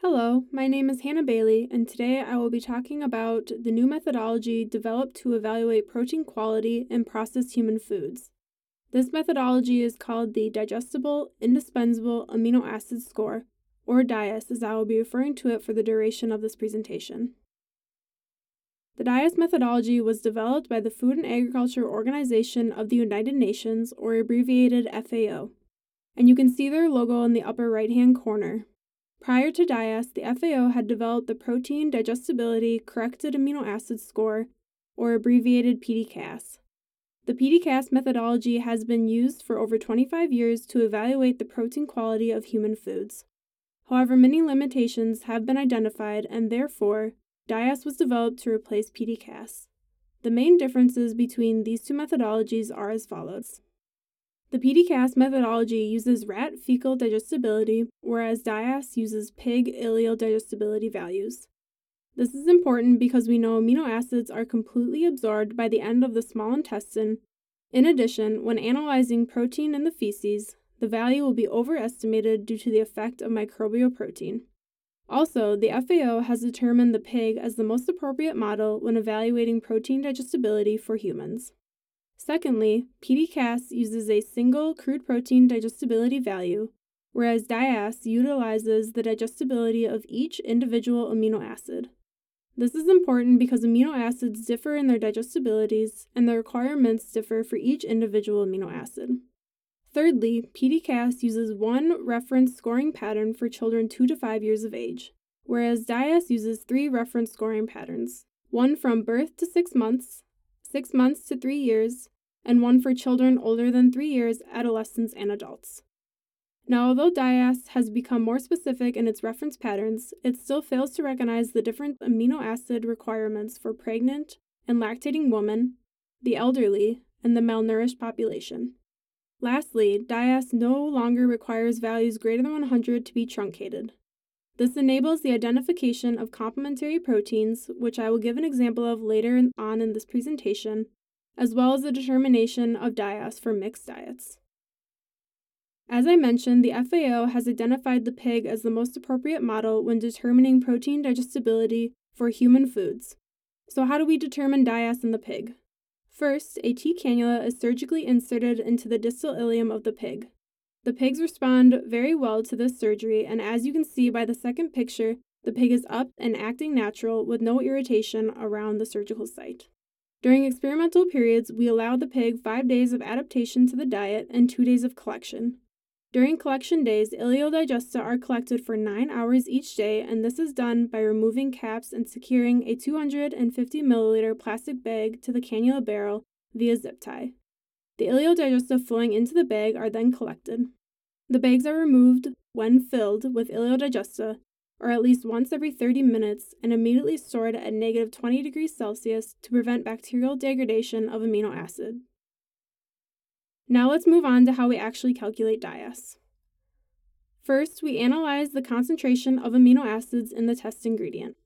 Hello, my name is Hannah Bailey, and today I will be talking about the new methodology developed to evaluate protein quality in processed human foods. This methodology is called the Digestible Indispensable Amino Acid Score, or DIAS, as I will be referring to it for the duration of this presentation. The DIAS methodology was developed by the Food and Agriculture Organization of the United Nations, or abbreviated FAO, and you can see their logo in the upper right hand corner. Prior to DIAS, the FAO had developed the Protein Digestibility Corrected Amino Acid Score, or abbreviated PDCAAS. The PDCAAS methodology has been used for over 25 years to evaluate the protein quality of human foods. However, many limitations have been identified, and therefore, DIAS was developed to replace PDCAAS. The main differences between these two methodologies are as follows. The PDCAAS methodology uses rat fecal digestibility, whereas DIAS uses pig ileal digestibility values. This is important because we know amino acids are completely absorbed by the end of the small intestine. In addition, when analyzing protein in the feces, the value will be overestimated due to the effect of microbial protein. Also, the FAO has determined the pig as the most appropriate model when evaluating protein digestibility for humans. Secondly, PDCAAS uses a single crude protein digestibility value, whereas DIAS utilizes the digestibility of each individual amino acid. This is important because amino acids differ in their digestibilities and the requirements differ for each individual amino acid. Thirdly, PDCAAS uses one reference scoring pattern for children 2 to 5 years of age, whereas DIAS uses three reference scoring patterns one from birth to 6 months, six months to three years, and one for children older than three years, adolescents, and adults. Now, although DIAS has become more specific in its reference patterns, it still fails to recognize the different amino acid requirements for pregnant and lactating women, the elderly, and the malnourished population. Lastly, DIAS no longer requires values greater than 100 to be truncated. This enables the identification of complementary proteins, which I will give an example of later on in this presentation, as well as the determination of DIAS for mixed diets. As I mentioned, the FAO has identified the pig as the most appropriate model when determining protein digestibility for human foods. So, how do we determine DIAS in the pig? First, a T cannula is surgically inserted into the distal ileum of the pig. The pigs respond very well to this surgery, and as you can see by the second picture, the pig is up and acting natural with no irritation around the surgical site. During experimental periods, we allow the pig five days of adaptation to the diet and two days of collection. During collection days, ileodigesta are collected for nine hours each day, and this is done by removing caps and securing a 250 milliliter plastic bag to the cannula barrel via zip tie. The ileodigesta flowing into the bag are then collected. The bags are removed when filled with ileodigesta, or at least once every 30 minutes, and immediately stored at negative 20 degrees Celsius to prevent bacterial degradation of amino acid. Now let's move on to how we actually calculate DIAS. First, we analyze the concentration of amino acids in the test ingredient.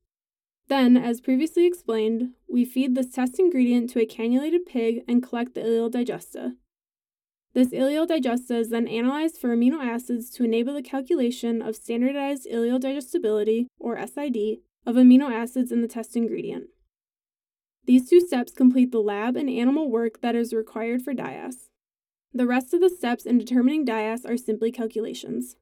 Then, as previously explained, we feed this test ingredient to a cannulated pig and collect the ileodigesta. This ileodigesta is then analyzed for amino acids to enable the calculation of standardized ileal digestibility, or SID, of amino acids in the test ingredient. These two steps complete the lab and animal work that is required for DIAS. The rest of the steps in determining DIAS are simply calculations.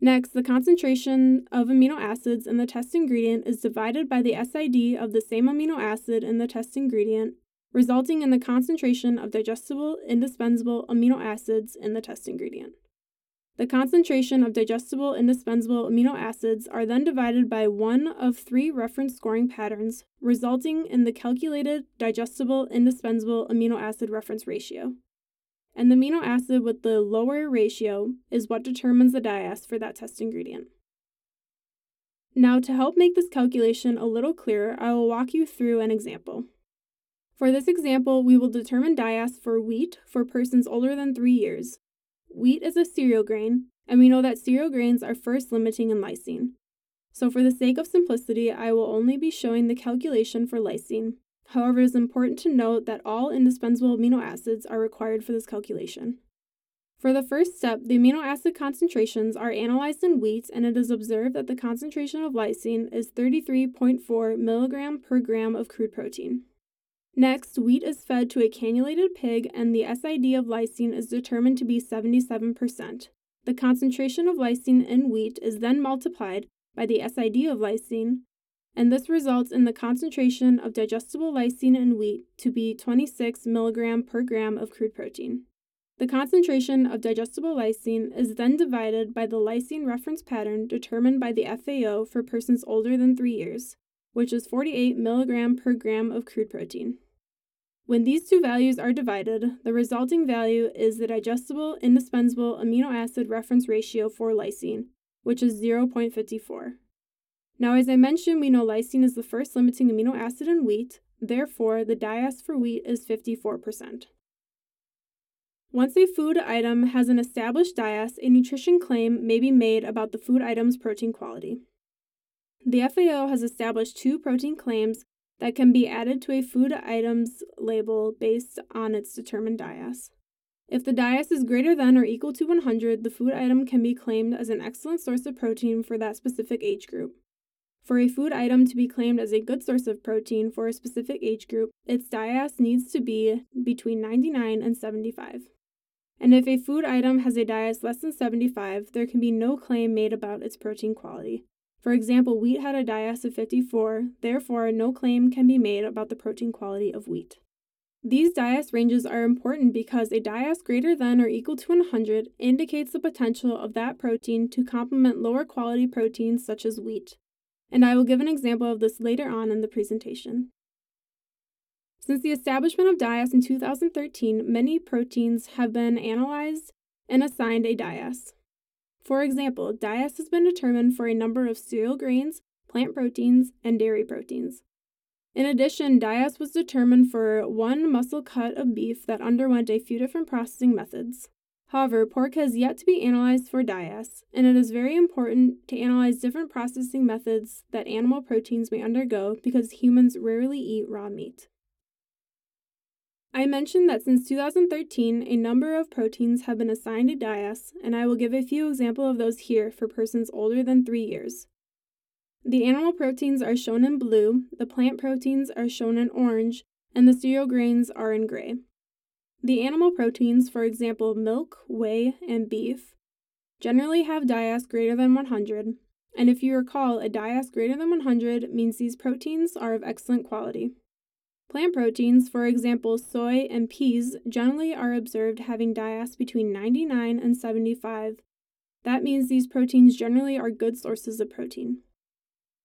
Next, the concentration of amino acids in the test ingredient is divided by the SID of the same amino acid in the test ingredient resulting in the concentration of digestible indispensable amino acids in the test ingredient. The concentration of digestible indispensable amino acids are then divided by one of three reference scoring patterns, resulting in the calculated digestible indispensable amino acid reference ratio. And the amino acid with the lower ratio is what determines the DIAS for that test ingredient. Now, to help make this calculation a little clearer, I will walk you through an example. For this example, we will determine DIAS for wheat for persons older than 3 years. Wheat is a cereal grain, and we know that cereal grains are first limiting in lysine. So for the sake of simplicity, I will only be showing the calculation for lysine. However, it is important to note that all indispensable amino acids are required for this calculation. For the first step, the amino acid concentrations are analyzed in wheat, and it is observed that the concentration of lysine is 33.4 milligram per gram of crude protein. Next, wheat is fed to a cannulated pig, and the SID of lysine is determined to be 77%. The concentration of lysine in wheat is then multiplied by the SID of lysine, and this results in the concentration of digestible lysine in wheat to be 26 milligram per gram of crude protein. The concentration of digestible lysine is then divided by the lysine reference pattern determined by the FAO for persons older than 3 years, which is 48 milligram per gram of crude protein. When these two values are divided, the resulting value is the digestible indispensable amino acid reference ratio for lysine, which is 0.54. Now, as I mentioned, we know lysine is the first limiting amino acid in wheat, therefore, the DIAS for wheat is 54%. Once a food item has an established DIAS, a nutrition claim may be made about the food item's protein quality. The FAO has established two protein claims that can be added to a food item's label based on its determined DIAS. If the DIAS is greater than or equal to 100, the food item can be claimed as an excellent source of protein for that specific age group. For a food item to be claimed as a good source of protein for a specific age group, its DIAS needs to be between 99 and 75 and if a food item has a DIAS less than 75, there can be no claim made about its protein quality. For example, wheat had a DIAS of 54, therefore, no claim can be made about the protein quality of wheat. These DIAS ranges are important because a DIAS greater than or equal to 100 indicates the potential of that protein to complement lower quality proteins such as wheat. And I will give an example of this later on in the presentation. Since the establishment of DIAS in 2013, many proteins have been analyzed and assigned a DIAS. For example, DIAS has been determined for a number of cereal grains, plant proteins, and dairy proteins. In addition, DIAS was determined for one muscle cut of beef that underwent a few different processing methods. However, pork has yet to be analyzed for DIAS, and it is very important to analyze different processing methods that animal proteins may undergo because humans rarely eat raw meat. I mentioned that since 2013, a number of proteins have been assigned a DIAS, and I will give a few examples of those here for persons older than 3 years. The animal proteins are shown in blue, the plant proteins are shown in orange, and the cereal grains are in gray. The animal proteins, for example, milk, whey, and beef, generally have DIAS greater than 100, and if you recall, a DIAS greater than 100 means these proteins are of excellent quality. Plant proteins, for example soy and peas, generally are observed having DIAS between 99 and 75. That means these proteins generally are good sources of protein.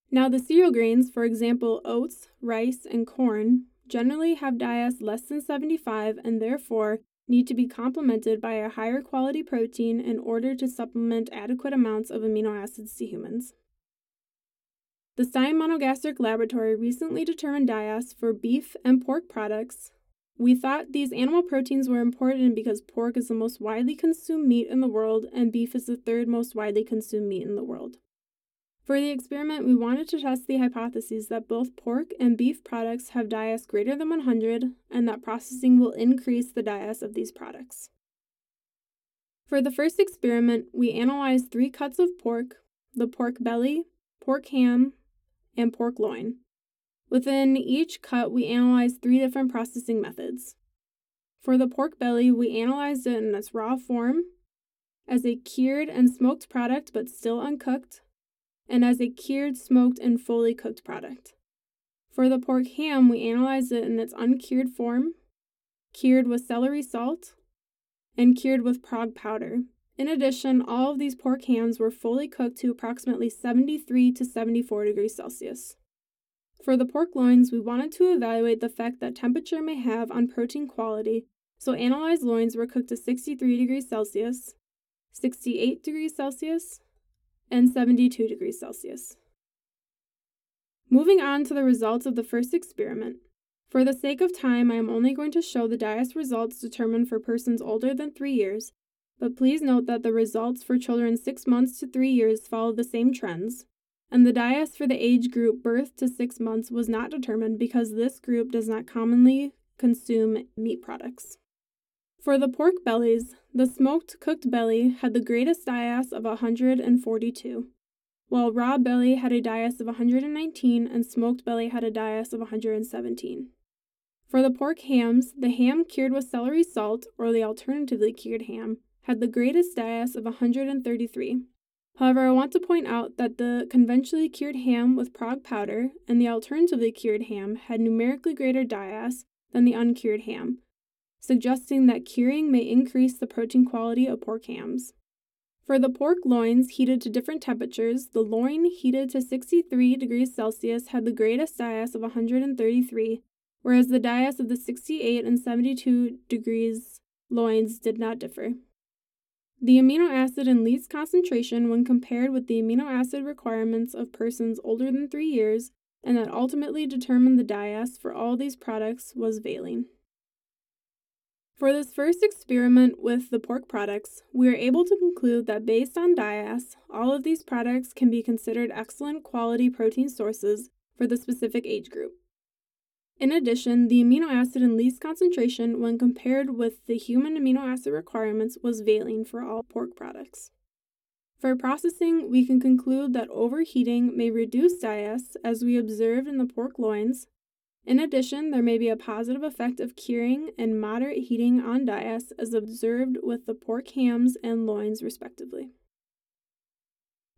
Now, the cereal grains, for example oats, rice, and corn, generally have DIAS less than 75 and therefore need to be complemented by a higher quality protein in order to supplement adequate amounts of amino acids to humans. The Stein Monogastric Laboratory recently determined DIAS for beef and pork products. We thought these animal proteins were important because pork is the most widely consumed meat in the world and beef is the third most widely consumed meat in the world. For the experiment, we wanted to test the hypothesis that both pork and beef products have DIAS greater than 100 and that processing will increase the DIAS of these products. For the first experiment, we analyzed three cuts of pork the pork belly, pork ham, and pork loin. Within each cut, we analyzed three different processing methods. For the pork belly, we analyzed it in its raw form, as a cured and smoked product but still uncooked, and as a cured, smoked, and fully cooked product. For the pork ham, we analyzed it in its uncured form, cured with celery salt, and cured with Prague powder, in addition, all of these pork hams were fully cooked to approximately 73 to 74 degrees Celsius. For the pork loins, we wanted to evaluate the effect that temperature may have on protein quality, so analyzed loins were cooked to 63 degrees Celsius, 68 degrees Celsius, and 72 degrees Celsius. Moving on to the results of the first experiment. For the sake of time, I am only going to show the DIAS results determined for persons older than 3 years, but please note that the results for children 6 months to 3 years follow the same trends, and the DIAS for the age group birth to 6 months was not determined because this group does not commonly consume meat products. For the pork bellies, the smoked cooked belly had the greatest DIAS of 142, while raw belly had a DIAS of 119 and smoked belly had a DIAS of 117. For the pork hams, the ham cured with celery salt, or the alternatively cured ham, had the greatest DIAS of 133. However, I want to point out that the conventionally cured ham with Prague powder and the alternatively cured ham had numerically greater DIAS than the uncured ham, suggesting that curing may increase the protein quality of pork hams. For the pork loins heated to different temperatures, the loin heated to 63 degrees Celsius had the greatest DIAS of 133, whereas the DIAS of the 68 and 72 degrees loins did not differ. The amino acid in least concentration when compared with the amino acid requirements of persons older than 3 years and that ultimately determined the DIAS for all these products was valine. For this first experiment with the pork products, we are able to conclude that based on DIAS, all of these products can be considered excellent quality protein sources for the specific age group. In addition, the amino acid in least concentration when compared with the human amino acid requirements was valine for all pork products. For processing, we can conclude that overheating may reduce DIAS as we observed in the pork loins. In addition, there may be a positive effect of curing and moderate heating on DIAS as observed with the pork hams and loins, respectively.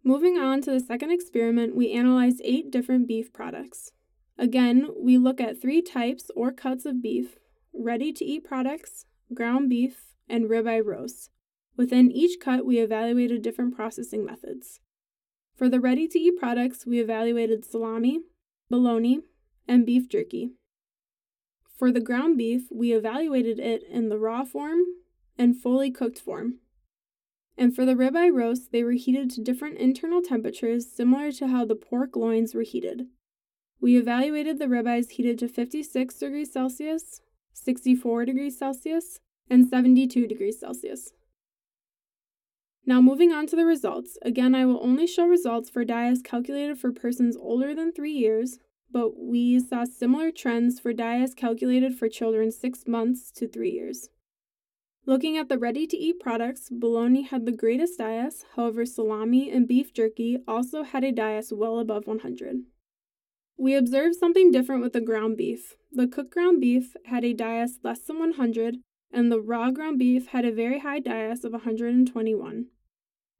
Moving on to the second experiment, we analyzed eight different beef products. Again, we look at three types or cuts of beef ready to eat products, ground beef, and ribeye roasts. Within each cut, we evaluated different processing methods. For the ready to eat products, we evaluated salami, bologna, and beef jerky. For the ground beef, we evaluated it in the raw form and fully cooked form. And for the ribeye roast, they were heated to different internal temperatures similar to how the pork loins were heated. We evaluated the ribeyes heated to 56 degrees Celsius, 64 degrees Celsius, and 72 degrees Celsius. Now, moving on to the results. Again, I will only show results for DIAS calculated for persons older than 3 years, but we saw similar trends for DIAS calculated for children 6 months to 3 years. Looking at the ready to eat products, bologna had the greatest DIAS, however, salami and beef jerky also had a DIAS well above 100. We observed something different with the ground beef. The cooked ground beef had a DIAS less than 100, and the raw ground beef had a very high DIAS of 121.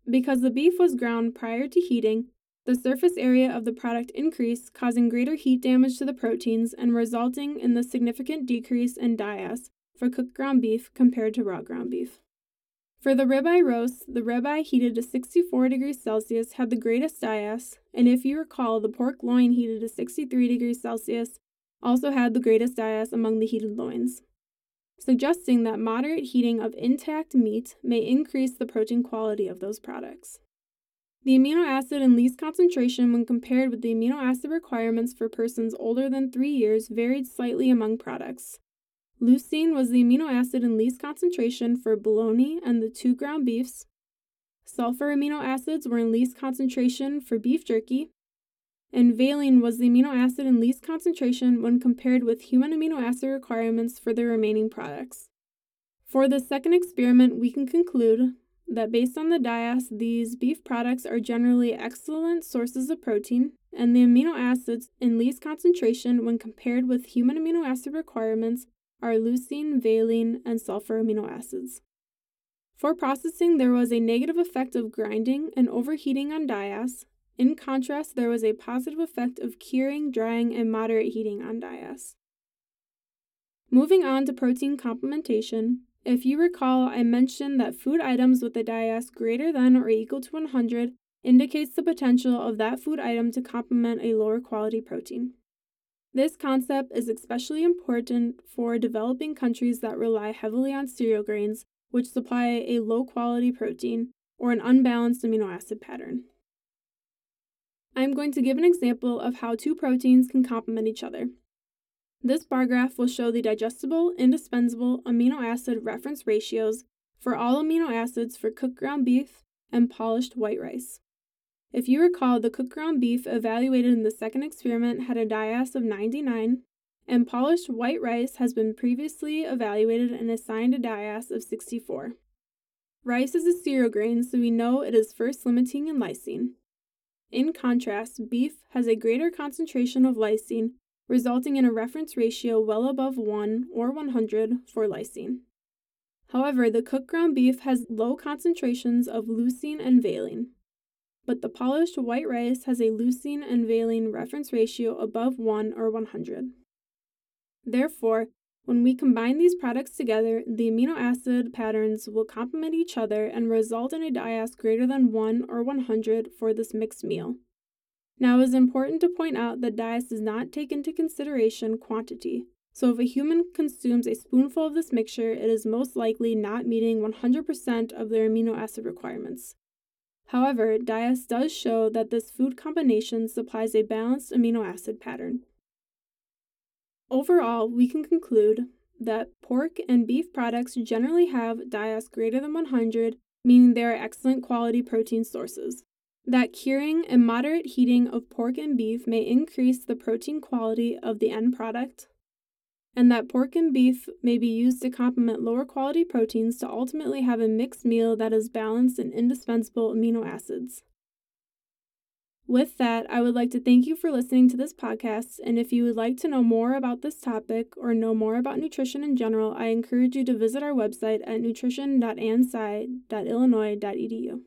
Because the beef was ground prior to heating, the surface area of the product increased, causing greater heat damage to the proteins and resulting in the significant decrease in DIAS for cooked ground beef compared to raw ground beef. For the ribeye roast, the ribeye heated to 64 degrees Celsius had the greatest DIAS, and if you recall, the pork loin heated to 63 degrees Celsius also had the greatest DIAS among the heated loins, suggesting that moderate heating of intact meat may increase the protein quality of those products. The amino acid in least concentration when compared with the amino acid requirements for persons older than 3 years varied slightly among products, Leucine was the amino acid in least concentration for bologna and the two ground beefs. Sulfur amino acids were in least concentration for beef jerky. And valine was the amino acid in least concentration when compared with human amino acid requirements for the remaining products. For the second experiment, we can conclude that based on the DIAS, these beef products are generally excellent sources of protein, and the amino acids in least concentration when compared with human amino acid requirements are leucine, valine, and sulfur amino acids. For processing, there was a negative effect of grinding and overheating on DIAS. In contrast, there was a positive effect of curing, drying, and moderate heating on DIAS. Moving on to protein complementation, if you recall, I mentioned that food items with a DIAS greater than or equal to 100 indicates the potential of that food item to complement a lower quality protein. This concept is especially important for developing countries that rely heavily on cereal grains, which supply a low quality protein or an unbalanced amino acid pattern. I'm going to give an example of how two proteins can complement each other. This bar graph will show the digestible, indispensable amino acid reference ratios for all amino acids for cooked ground beef and polished white rice. If you recall, the cooked ground beef evaluated in the second experiment had a DIAS of 99, and polished white rice has been previously evaluated and assigned a DIAS of 64. Rice is a cereal grain, so we know it is first limiting in lysine. In contrast, beef has a greater concentration of lysine, resulting in a reference ratio well above 1 or 100 for lysine. However, the cooked ground beef has low concentrations of leucine and valine, but the polished white rice has a leucine and valine reference ratio above 1 or 100. Therefore, when we combine these products together, the amino acid patterns will complement each other and result in a DIAS greater than 1 or 100 for this mixed meal. Now, it is important to point out that DIAS does not take into consideration quantity. So, if a human consumes a spoonful of this mixture, it is most likely not meeting 100% of their amino acid requirements. However, DIAS does show that this food combination supplies a balanced amino acid pattern. Overall, we can conclude that pork and beef products generally have DIAS greater than 100, meaning they are excellent quality protein sources. That curing and moderate heating of pork and beef may increase the protein quality of the end product, and that pork and beef may be used to complement lower quality proteins to ultimately have a mixed meal that is balanced in indispensable amino acids. With that, I would like to thank you for listening to this podcast. And if you would like to know more about this topic or know more about nutrition in general, I encourage you to visit our website at nutrition.ansci.illinois.edu.